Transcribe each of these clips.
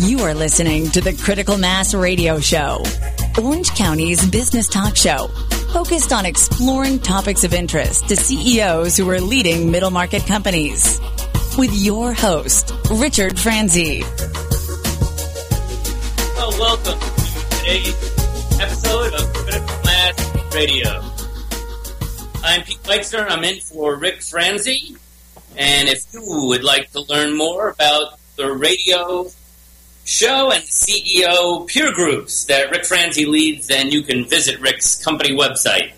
You are listening to the Critical Mass Radio Show, Orange County's business talk show, focused on exploring topics of interest to CEOs who are leading middle market companies. With your host, Richard Franzi. Well, welcome to today's episode of Critical Mass Radio. I'm Pete Weitzner. I'm in for Rick Franzi. And if you would like to learn more about the radio show and CEO peer groups that Rick Franzi leads, then you can visit Rick's company website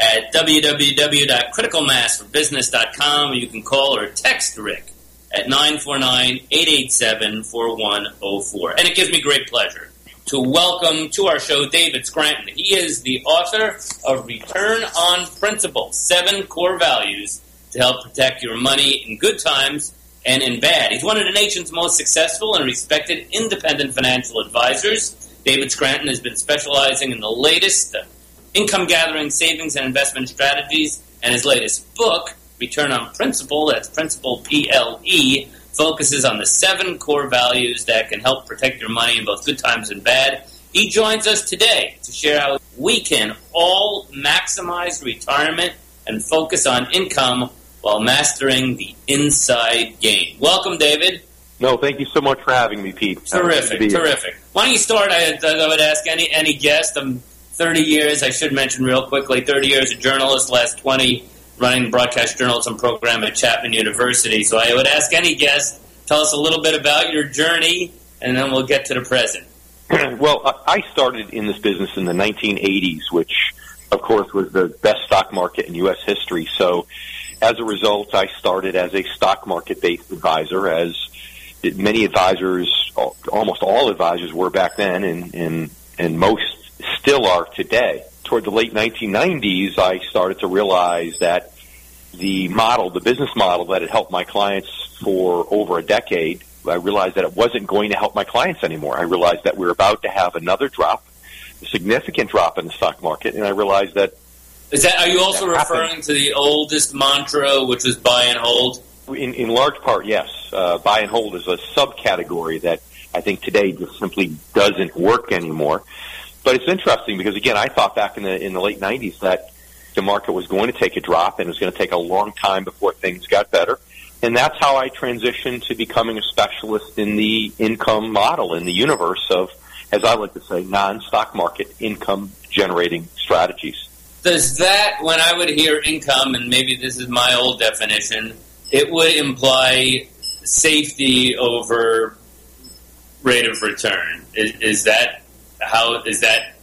at www.criticalmassforbusiness.com. You can call or text Rick at 949-887-4104. And it gives me great pleasure to welcome to our show David Scranton. He is the author of Return on Principle, Seven Core Values to Help Protect Your Money in Good Times and in bad. He's one of the nation's most successful and respected independent financial advisors. David Scranton has been specializing in the latest income gathering, savings, and investment strategies, and his latest book, Return on Principle, that's Principle PLE, focuses on the seven core values that can help protect your money in both good times and bad. He joins us today to share how we can all maximize retirement and focus on income while mastering the inside game. Welcome, David. No, thank you so much for having me, Pete. Terrific, terrific. Why don't you start? I, I would ask any any guest. I'm 30 years. I should mention real quickly. 30 years a journalist. Last 20 running the broadcast journalism program at Chapman University. So I would ask any guest, tell us a little bit about your journey, and then we'll get to the present. well, I started in this business in the 1980s, which, of course, was the best stock market in U.S. history. So as a result, I started as a stock market based advisor, as many advisors, almost all advisors were back then, and, and, and most still are today. Toward the late 1990s, I started to realize that the model, the business model that had helped my clients for over a decade, I realized that it wasn't going to help my clients anymore. I realized that we were about to have another drop, a significant drop in the stock market, and I realized that is that? Are you also referring to the oldest mantra, which was buy and hold? In, in large part, yes. Uh, buy and hold is a subcategory that I think today just simply doesn't work anymore. But it's interesting because again, I thought back in the in the late '90s that the market was going to take a drop and it was going to take a long time before things got better. And that's how I transitioned to becoming a specialist in the income model in the universe of, as I like to say, non-stock market income generating strategies does that, when I would hear income, and maybe this is my old definition, it would imply safety over rate of return. Is, is that how? Is that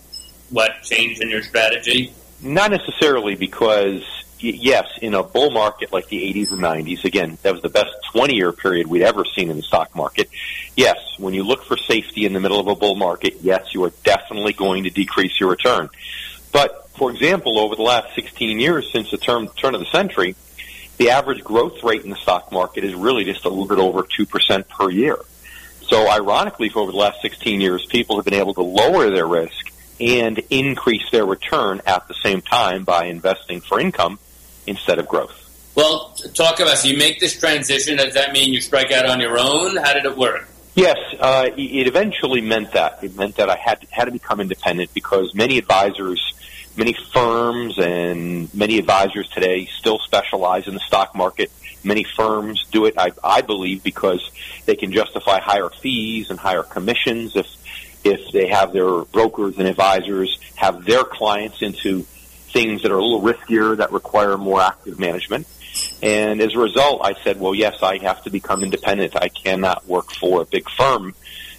what changed in your strategy? Not necessarily, because yes, in a bull market like the 80s and 90s, again, that was the best 20 year period we'd ever seen in the stock market. Yes, when you look for safety in the middle of a bull market, yes, you are definitely going to decrease your return. But for example, over the last 16 years since the term, turn of the century, the average growth rate in the stock market is really just a little bit over 2% per year. So ironically, for over the last 16 years, people have been able to lower their risk and increase their return at the same time by investing for income instead of growth. Well, talk about so you make this transition. Does that mean you strike out on your own? How did it work? Yes, uh, it eventually meant that. It meant that I had to, had to become independent because many advisors many firms and many advisors today still specialize in the stock market. Many firms do it, I, I believe, because they can justify higher fees and higher commissions if if they have their brokers and advisors have their clients into things that are a little riskier that require more active management. And as a result, I said, well, yes, I have to become independent. I cannot work for a big firm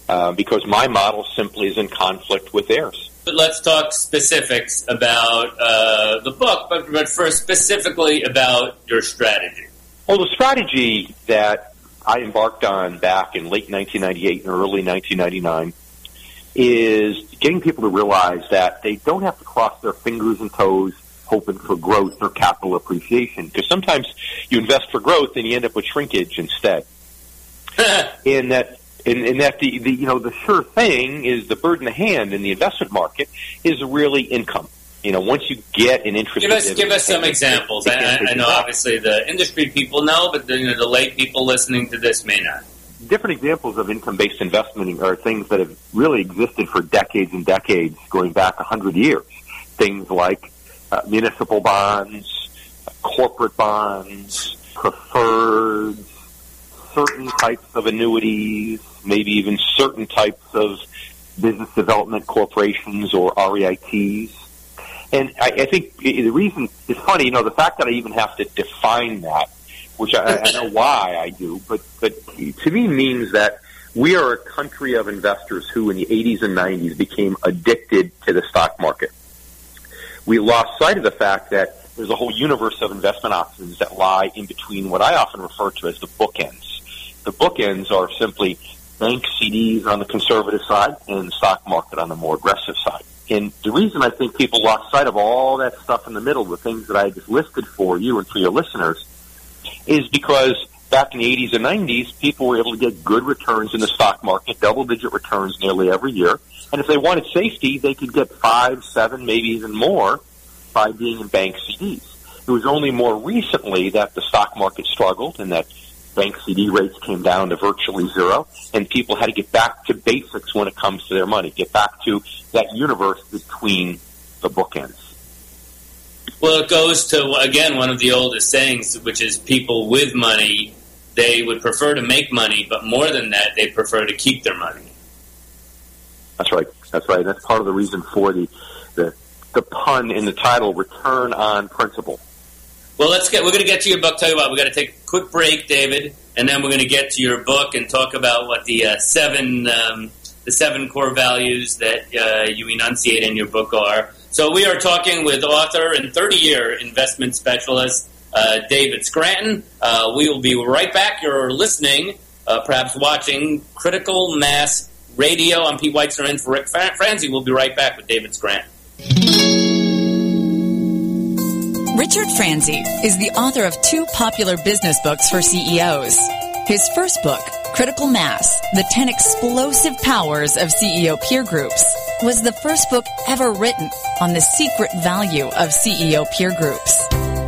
uh, because my model simply is in conflict with theirs. But let's talk specifics about uh, the book, but, but first specifically about your strategy. Well, the strategy that I embarked on back in late 1998 and early 1999 is getting people to realize that they don't have to cross their fingers and toes hoping for growth or capital appreciation. Because sometimes you invest for growth and you end up with shrinkage instead. and that and, and that the, the you know the sure thing is the bird in the hand in the investment market is really income. You know, once you get an interest, give us give us some examples. I, I, know obviously the industry people know, but the, you know, the lay people listening to this may not. different examples of income-based investment are things that have really existed for decades and decades, going back a hundred years. Things like uh, municipal bonds, corporate bonds, preferred, certain types of annuities, maybe even certain types of business development corporations or REITs. And I, I think the reason is funny, you know, the fact that I even have to define that, which I, I know why I do, but, but to me means that we are a country of investors who in the 80s and 90s became addicted to the stock market. We lost sight of the fact that there's a whole universe of investment options that lie in between what I often refer to as the bookends. The bookends are simply bank CDs on the conservative side and the stock market on the more aggressive side. And the reason I think people lost sight of all that stuff in the middle, the things that I just listed for you and for your listeners, is because back in the 80s and 90s, people were able to get good returns in the stock market, double digit returns nearly every year. And if they wanted safety, they could get five, seven, maybe even more by being in bank CDs. It was only more recently that the stock market struggled and that bank CD rates came down to virtually zero, and people had to get back to basics when it comes to their money, get back to that universe between the bookends. Well, it goes to, again, one of the oldest sayings, which is people with money, they would prefer to make money, but more than that, they prefer to keep their money. That's right. That's right. That's part of the reason for the, the, the pun in the title, Return on Principle. Well, let's get. We're going to get to your book. Tell you what, we're going to take a quick break, David, and then we're going to get to your book and talk about what the uh, seven um, the seven core values that uh, you enunciate in your book are. So we are talking with author and 30 year investment specialist uh, David Scranton. Uh, we will be right back. You're listening, uh, perhaps watching Critical Mass Radio. I'm Pete Weitzner in for Rick Franzi. We'll be right back with David Scranton. Richard Franzi is the author of two popular business books for CEOs. His first book, Critical Mass, The 10 Explosive Powers of CEO Peer Groups, was the first book ever written on the secret value of CEO peer groups.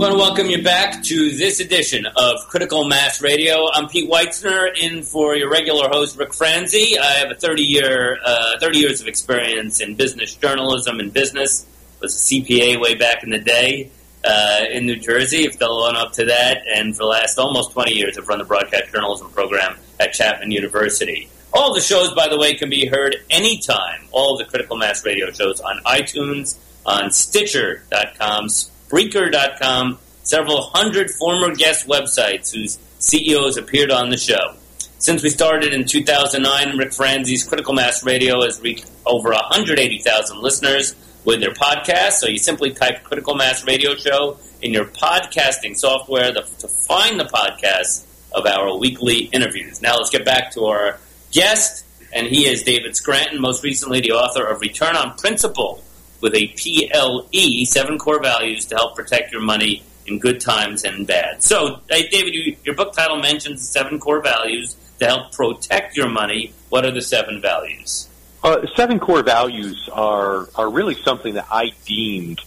Want to welcome you back to this edition of Critical Mass Radio. I'm Pete Weitzner, in for your regular host Rick Franzi. I have a 30 year, uh, 30 years of experience in business journalism and business. Was a CPA way back in the day uh, in New Jersey. I've still on up to that, and for the last almost 20 years, I've run the broadcast journalism program at Chapman University. All the shows, by the way, can be heard anytime. All the Critical Mass Radio shows on iTunes, on Stitcher.com Spreaker.com, several hundred former guest websites whose CEOs appeared on the show. Since we started in 2009, Rick Franzi's Critical Mass Radio has reached over 180,000 listeners with their podcast. So you simply type Critical Mass Radio Show in your podcasting software to, find the podcast of our weekly interviews. Now let's get back to our guest, and he is David Scranton, most recently the author of Return on Principle with a PLE, seven core values to help protect your money in good times and bad. So, David, you, your book title mentions seven core values to help protect your money. What are the seven values? Uh, seven core values are are really something that I deemed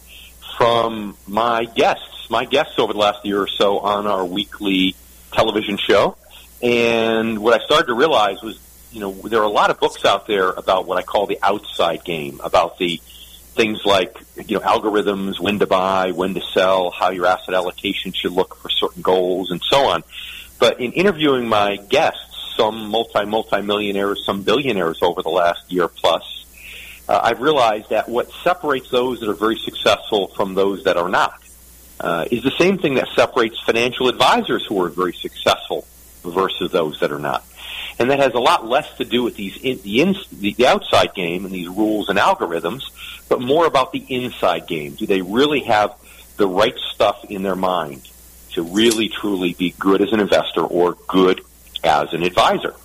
from my guests, my guests over the last year or so on our weekly television show. And what I started to realize was, you know, there are a lot of books out there about what I call the outside game, about the things like you know algorithms, when to buy, when to sell, how your asset allocation should look for certain goals, and so on. But in interviewing my guests, some multi multi millionaires, some billionaires over the last year plus, uh, I've realized that what separates those that are very successful from those that are not uh, is the same thing that separates financial advisors who are very successful versus those that are not and that has a lot less to do with these in, the, in, the outside game and these rules and algorithms, but more about the inside game. Do they really have the right stuff in their mind to really truly be good as an investor or good as an advisor.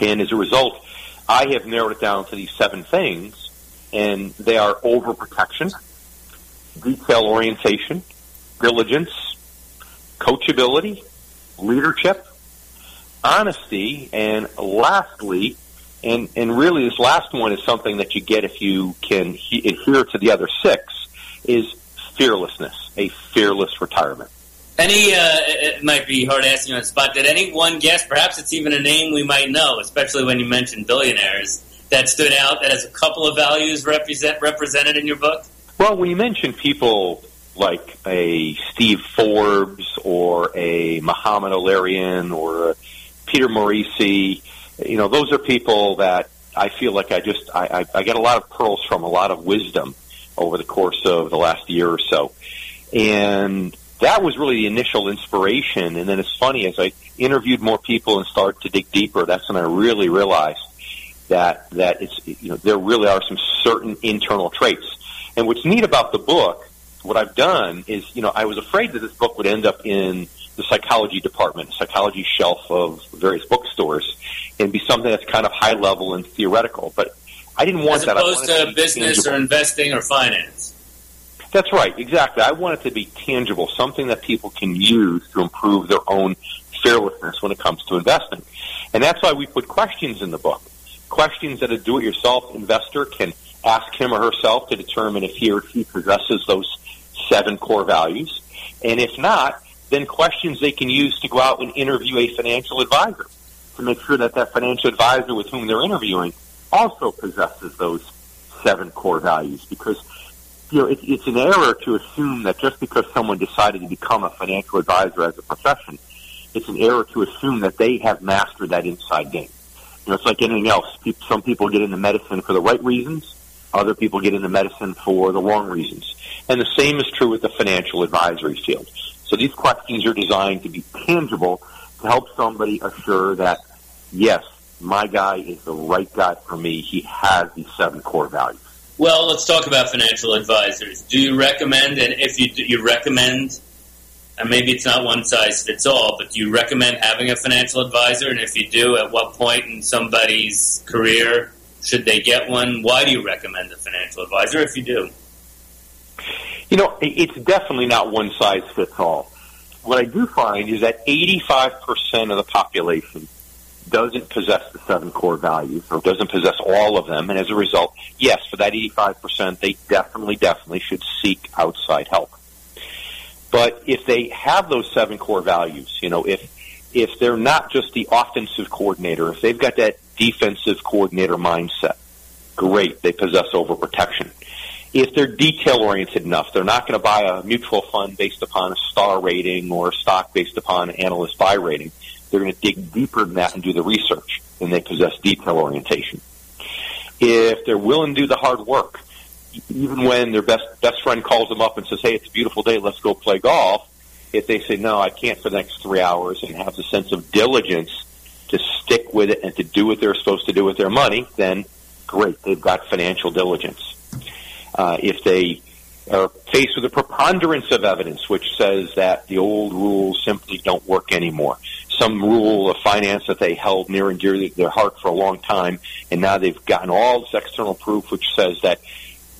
And as a result, I have narrowed it down to these seven things, and they are overprotection, detail orientation, diligence, coachability, leadership, honesty, and lastly, and, and really this last one is something that you get if you can he- adhere to the other six, is fearlessness, a fearless retirement. Any, uh, it might be hard asking you on the spot. Did any one guess, perhaps it's even a name we might know, especially when you mentioned billionaires, that stood out that has a couple of values represent, represented in your book? Well, when you mention people like a Steve Forbes or a Mohamed El-Erian or a Peter Morici, you know, those are people that I feel like I just I, I, I get a lot of pearls from, a lot of wisdom over the course of the last year or so, and that was really the initial inspiration. And then it's funny as I interviewed more people and started to dig deeper, that's when I really realized that that it's you know there really are some certain internal traits. And what's neat about the book, what I've done is you know I was afraid that this book would end up in the psychology department, psychology shelf of various bookstores, and be something that's kind of high level and theoretical. But I didn't want As that. I opposed to be business tangible. or investing or finance. That's right, exactly. I want it to be tangible, something that people can use to improve their own fearlessness when it comes to investing. And that's why we put questions in the book. Questions that a do-it-yourself investor can ask him or herself to determine if he or she possesses those seven core values. And if not, then questions they can use to go out and interview a financial advisor to make sure that that financial advisor with whom they're interviewing also possesses those seven core values because you know, it, it's an error to assume that just because someone decided to become a financial advisor as a profession, it's an error to assume that they have mastered that inside game. You know, it's like anything else. Some people get into medicine for the right reasons. Other people get into medicine for the wrong reasons. And the same is true with the financial advisory field. So these questions are designed to be tangible to help somebody assure that, yes, my guy is the right guy for me. He has these seven core values. Well, let's talk about financial advisors. Do you recommend, and if you do, you recommend, and maybe it's not one size fits all, but do you recommend having a financial advisor? And if you do, at what point in somebody's career should they get one? Why do you recommend a financial advisor if you do? You know, it's definitely not one size fits all. What I do find is that 85% of the population doesn't possess the seven core values or doesn't possess all of them. And as a result, yes, for that 85%, they definitely, definitely should seek outside help. But if they have those seven core values, you know, if, if they're not just the offensive coordinator, if they've got that defensive coordinator mindset, great, they possess overprotection if they're detail oriented enough, they're not going to buy a mutual fund based upon a star rating or a stock based upon an analyst buy rating. They're going to dig deeper than that and do the research, and they possess detail orientation. If they're willing to do the hard work, even when their best best friend calls them up and says, "Hey, it's a beautiful day, let's go play golf," if they say, "No, I can't for the next three hours," and have the sense of diligence to stick with it and to do what they're supposed to do with their money, then great, they've got financial diligence uh, if they are faced with a preponderance of evidence which says that the old rules simply don't work anymore. Some rule of finance that they held near and dear to their heart for a long time, and now they've gotten all this external proof which says that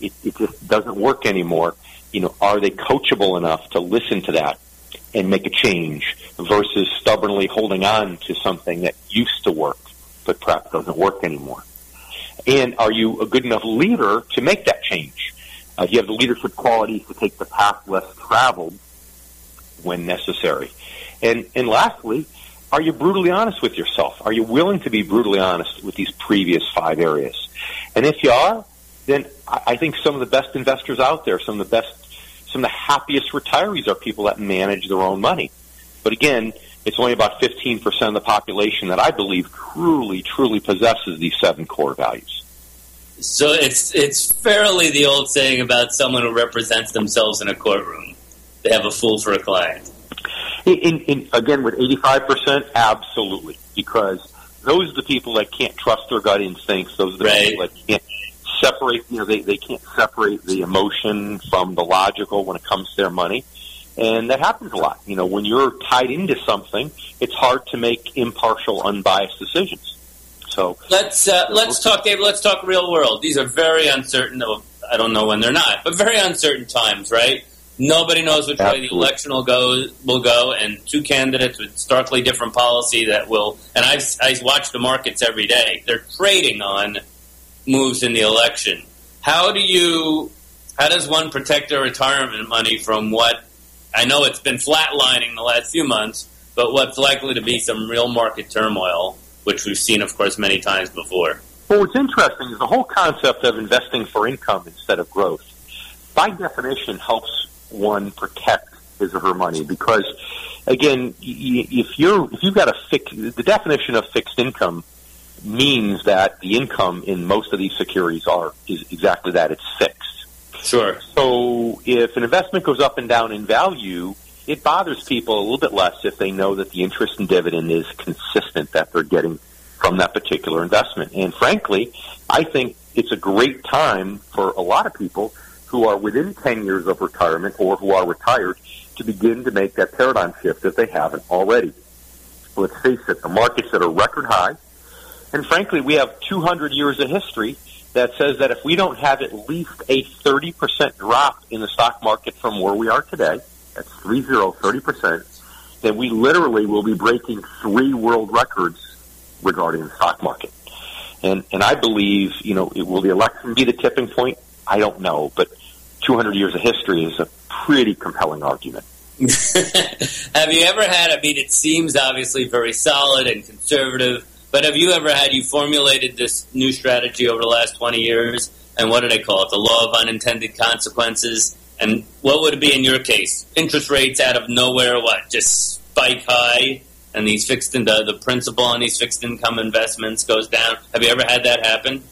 it, it just doesn't work anymore. You know, are they coachable enough to listen to that and make a change versus stubbornly holding on to something that used to work but perhaps doesn't work anymore? And are you a good enough leader to make that change? Uh, do you have the leadership qualities to take the path less traveled when necessary? And, and lastly, are you brutally honest with yourself? Are you willing to be brutally honest with these previous five areas? And if you are, then I I think some of the best investors out there, some of the best, some of the happiest retirees are people that manage their own money. But again, it's only about 15% of the population that I believe truly, truly possesses these seven core values. So it's it's fairly the old saying about someone who represents themselves in a courtroom. They have a fool for a client. In, in, in, again, with 85%, absolutely. Because those are the people that can't trust their gut instincts. Those are the Right. people that can't separate, you know, they, they can't separate the emotion from the logical when it comes to their money. And that happens a lot. You know, when you're tied into something, it's hard to make impartial, unbiased decisions. So let's uh, let's talk, Dave. Let's talk real world. These are very uncertain. I don't know when they're not, but very uncertain times, right? Nobody knows which Absolutely. way the election will go. Will go, and two candidates with starkly different policy that will. And I I watch the markets every day. They're trading on moves in the election. How do you? How does one protect their retirement money from what? I know it's been flatlining the last few months, but what's likely to be some real market turmoil, which we've seen, of course, many times before. Well, what's interesting is the whole concept of investing for income instead of growth. By definition, helps one protect his or her money because again if you're if you've got a fixed the definition of fixed income means that the income in most of these securities are is exactly that it's fixed sure so if an investment goes up and down in value it bothers people a little bit less if they know that the interest and dividend is consistent that they're getting from that particular investment and frankly i think it's a great time for a lot of people who are within 10 years of retirement or who are retired to begin to make that paradigm shift if they haven't already. Let's face it, the market's at a record high. And frankly, we have 200 years of history that says that if we don't have at least a 30% drop in the stock market from where we are today, that's 30, 30%, then we literally will be breaking three world records regarding the stock market. And, and I believe, you know, will the election be the tipping point? I don't know, but 200 years of history is a pretty compelling argument. have you ever had, I mean, it seems obviously very solid and conservative, but have you ever had, you formulated this new strategy over the last 20 years, and what do they call it? The law of unintended consequences. And what would it be in your case? Interest rates out of nowhere, what, just spike high? And these fixed in the, the principal on these fixed income investments goes down. Have you ever had that happen?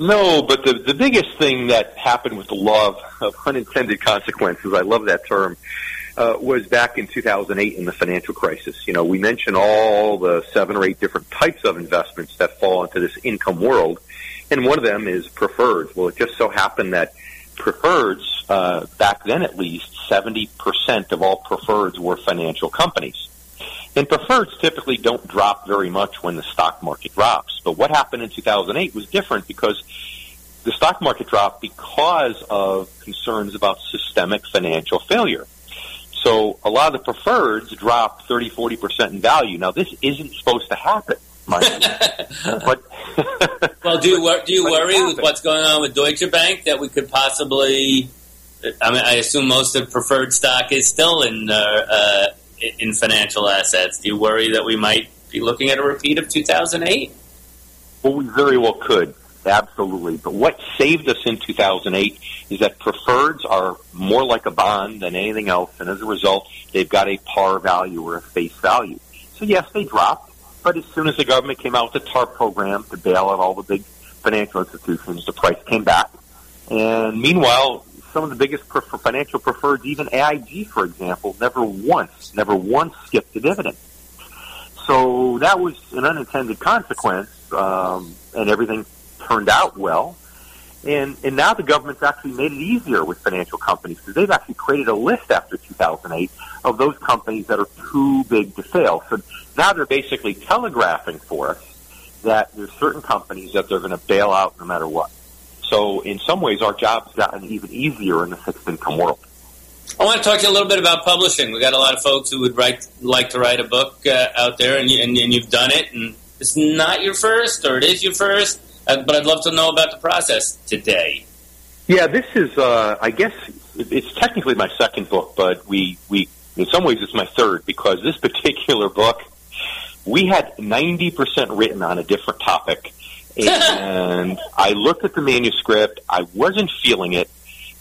No, but the the biggest thing that happened with the law of, of unintended consequences, I love that term, uh, was back in 2008 in the financial crisis. You know, we mentioned all the seven or eight different types of investments that fall into this income world, and one of them is preferreds. Well, it just so happened that preferreds, uh, back then at least, 70% of all preferreds were financial companies. And preferreds typically don't drop very much when the stock market drops. But what happened in 2008 was different because the stock market dropped because of concerns about systemic financial failure. So a lot of the preferreds dropped 30, 40% in value. Now this isn't supposed to happen. but well, do you do you worry with what's going on with Deutsche Bank that we could possibly? I mean, I assume most of preferred stock is still in uh, uh, in financial assets. Do you worry that we might be looking at a repeat of 2008? Well, we very well could. Absolutely. But what saved us in 2008 is that preferreds are more like a bond than anything else. And as a result, they've got a par value or a face value. So yes, they dropped. But as soon as the government came out with the TARP program to bail out all the big financial institutions, the price came back. And meanwhile, some of the biggest financial preferreds, even AIG, for example, never once, never once skipped a dividend. So that was an unintended consequence, um, and everything turned out well. And, and now the government's actually made it easier with financial companies because they've actually created a list after 2008 of those companies that are too big to fail. So now they're basically telegraphing for us that there's certain companies that they're going to bail out no matter what. So in some ways, our job's gotten even easier in the fixed income world. I want to talk to you a little bit about publishing. We got a lot of folks who would write, like to write a book uh, out there, and, you, and, and, you've done it. And it's not your first, or it is your first, uh, but I'd love to know about the process today. Yeah, this is, uh, I guess, it's technically my second book, but we, we, in some ways, it's my third because this particular book, we had 90% written on a different topic and I looked at the manuscript. I wasn't feeling it,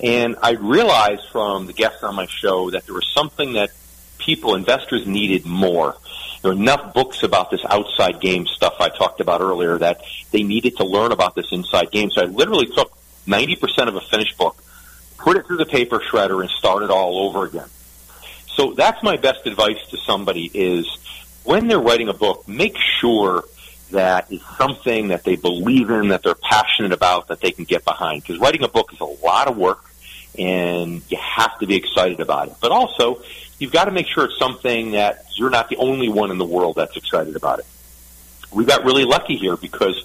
and I realized from the guests on my show that there was something that people, investors, needed more. There were enough books about this outside game stuff I talked about earlier that they needed to learn about this inside game. So I literally took 90% of a finished book, put it through the paper shredder, and started all over again. So that's my best advice to somebody is when they're writing a book, make sure that is something that they believe in, that they're passionate about, that they can get behind. Because writing a book is a lot of work, and you have to be excited about it. But also, you've got to make sure it's something that you're not the only one in the world that's excited about it. We got really lucky here because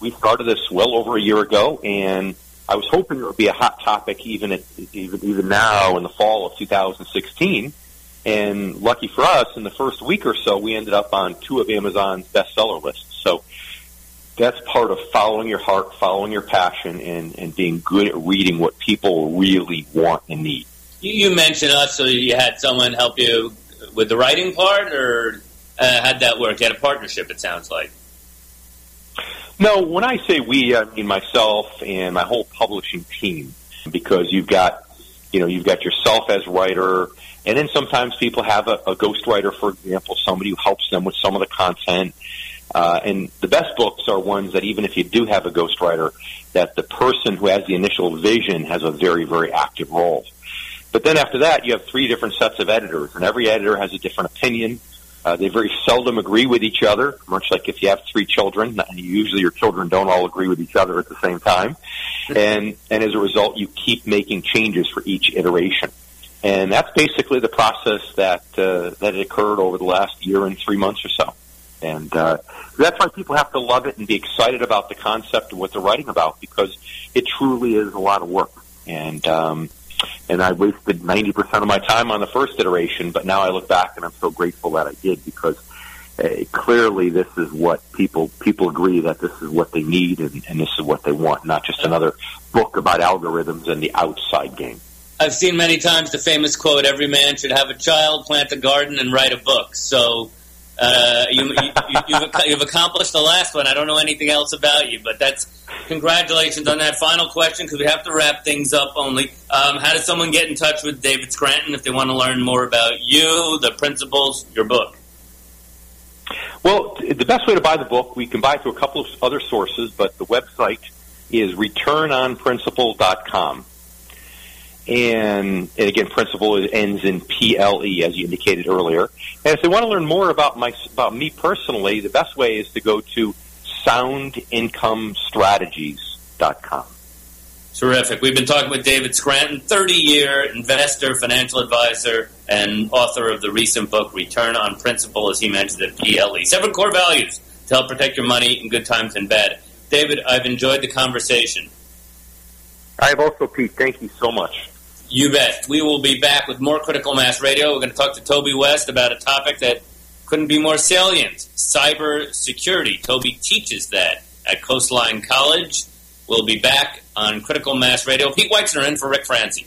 we started this well over a year ago, and I was hoping it would be a hot topic even at, even even now in the fall of 2016. And lucky for us, in the first week or so, we ended up on two of Amazon's bestseller lists. So that's part of following your heart, following your passion, and, and being good at reading what people really want and need. You, you mentioned us, so you had someone help you with the writing part, or uh, how'd that work? You had a partnership, it sounds like. No, when I say we, I mean myself and my whole publishing team, because you've got, you know, you've got yourself as writer, and then sometimes people have a, a ghostwriter, for example, somebody who helps them with some of the content. Uh, and the best books are ones that even if you do have a ghostwriter, that the person who has the initial vision has a very, very active role. But then after that, you have three different sets of editors, and every editor has a different opinion. Uh, they very seldom agree with each other, much like if you have three children, and usually your children don't all agree with each other at the same time. And, and as a result, you keep making changes for each iteration. And that's basically the process that, uh, that occurred over the last year and three months or so. And, uh, that's why people have to love it and be excited about the concept of what they're writing about because it truly is a lot of work. And, um, and I wasted 90% of my time on the first iteration, but now I look back and I'm so grateful that I did because uh, clearly this is what people people agree that this is what they need and, and this is what they want, not just another book about algorithms and the outside game. I've seen many times the famous quote: "Every man should have a child, plant a garden, and write a book." So uh, you, have you, you've accomplished the last one. I don't know anything else about you, but that's congratulations on that final question because we have to wrap things up. Only, um, how does someone get in touch with David Scranton if they want to learn more about you, the principles, your book? Well, the best way to buy the book, we can buy it through a couple of other sources, but the website is returnonprinciple.com. And, and again, principle ends in PLE, as you indicated earlier. And if they want to learn more about my about me personally, the best way is to go to soundincomestrategies.com. Terrific. We've been talking with David Scranton, 30 year investor, financial advisor, and author of the recent book, Return on Principle, as he mentioned at PLE. Seven core values to help protect your money in good times and bad. David, I've enjoyed the conversation. I have also, Pete. Thank you so much. You bet. We will be back with more Critical Mass Radio. We're going to talk to Toby West about a topic that couldn't be more salient cyber security. Toby teaches that at Coastline College. We'll be back on Critical Mass Radio. Pete Weitzner in for Rick Franzi.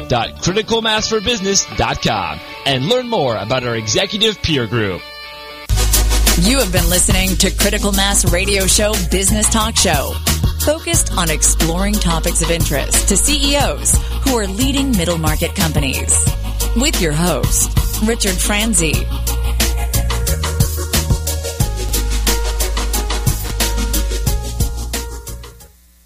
www.criticalmassforbusiness.com and learn more about our executive peer group. You have been listening to Critical Mass Radio Show Business Talk Show, focused on exploring topics of interest to CEOs who are leading middle market companies. With your host, Richard Franzi.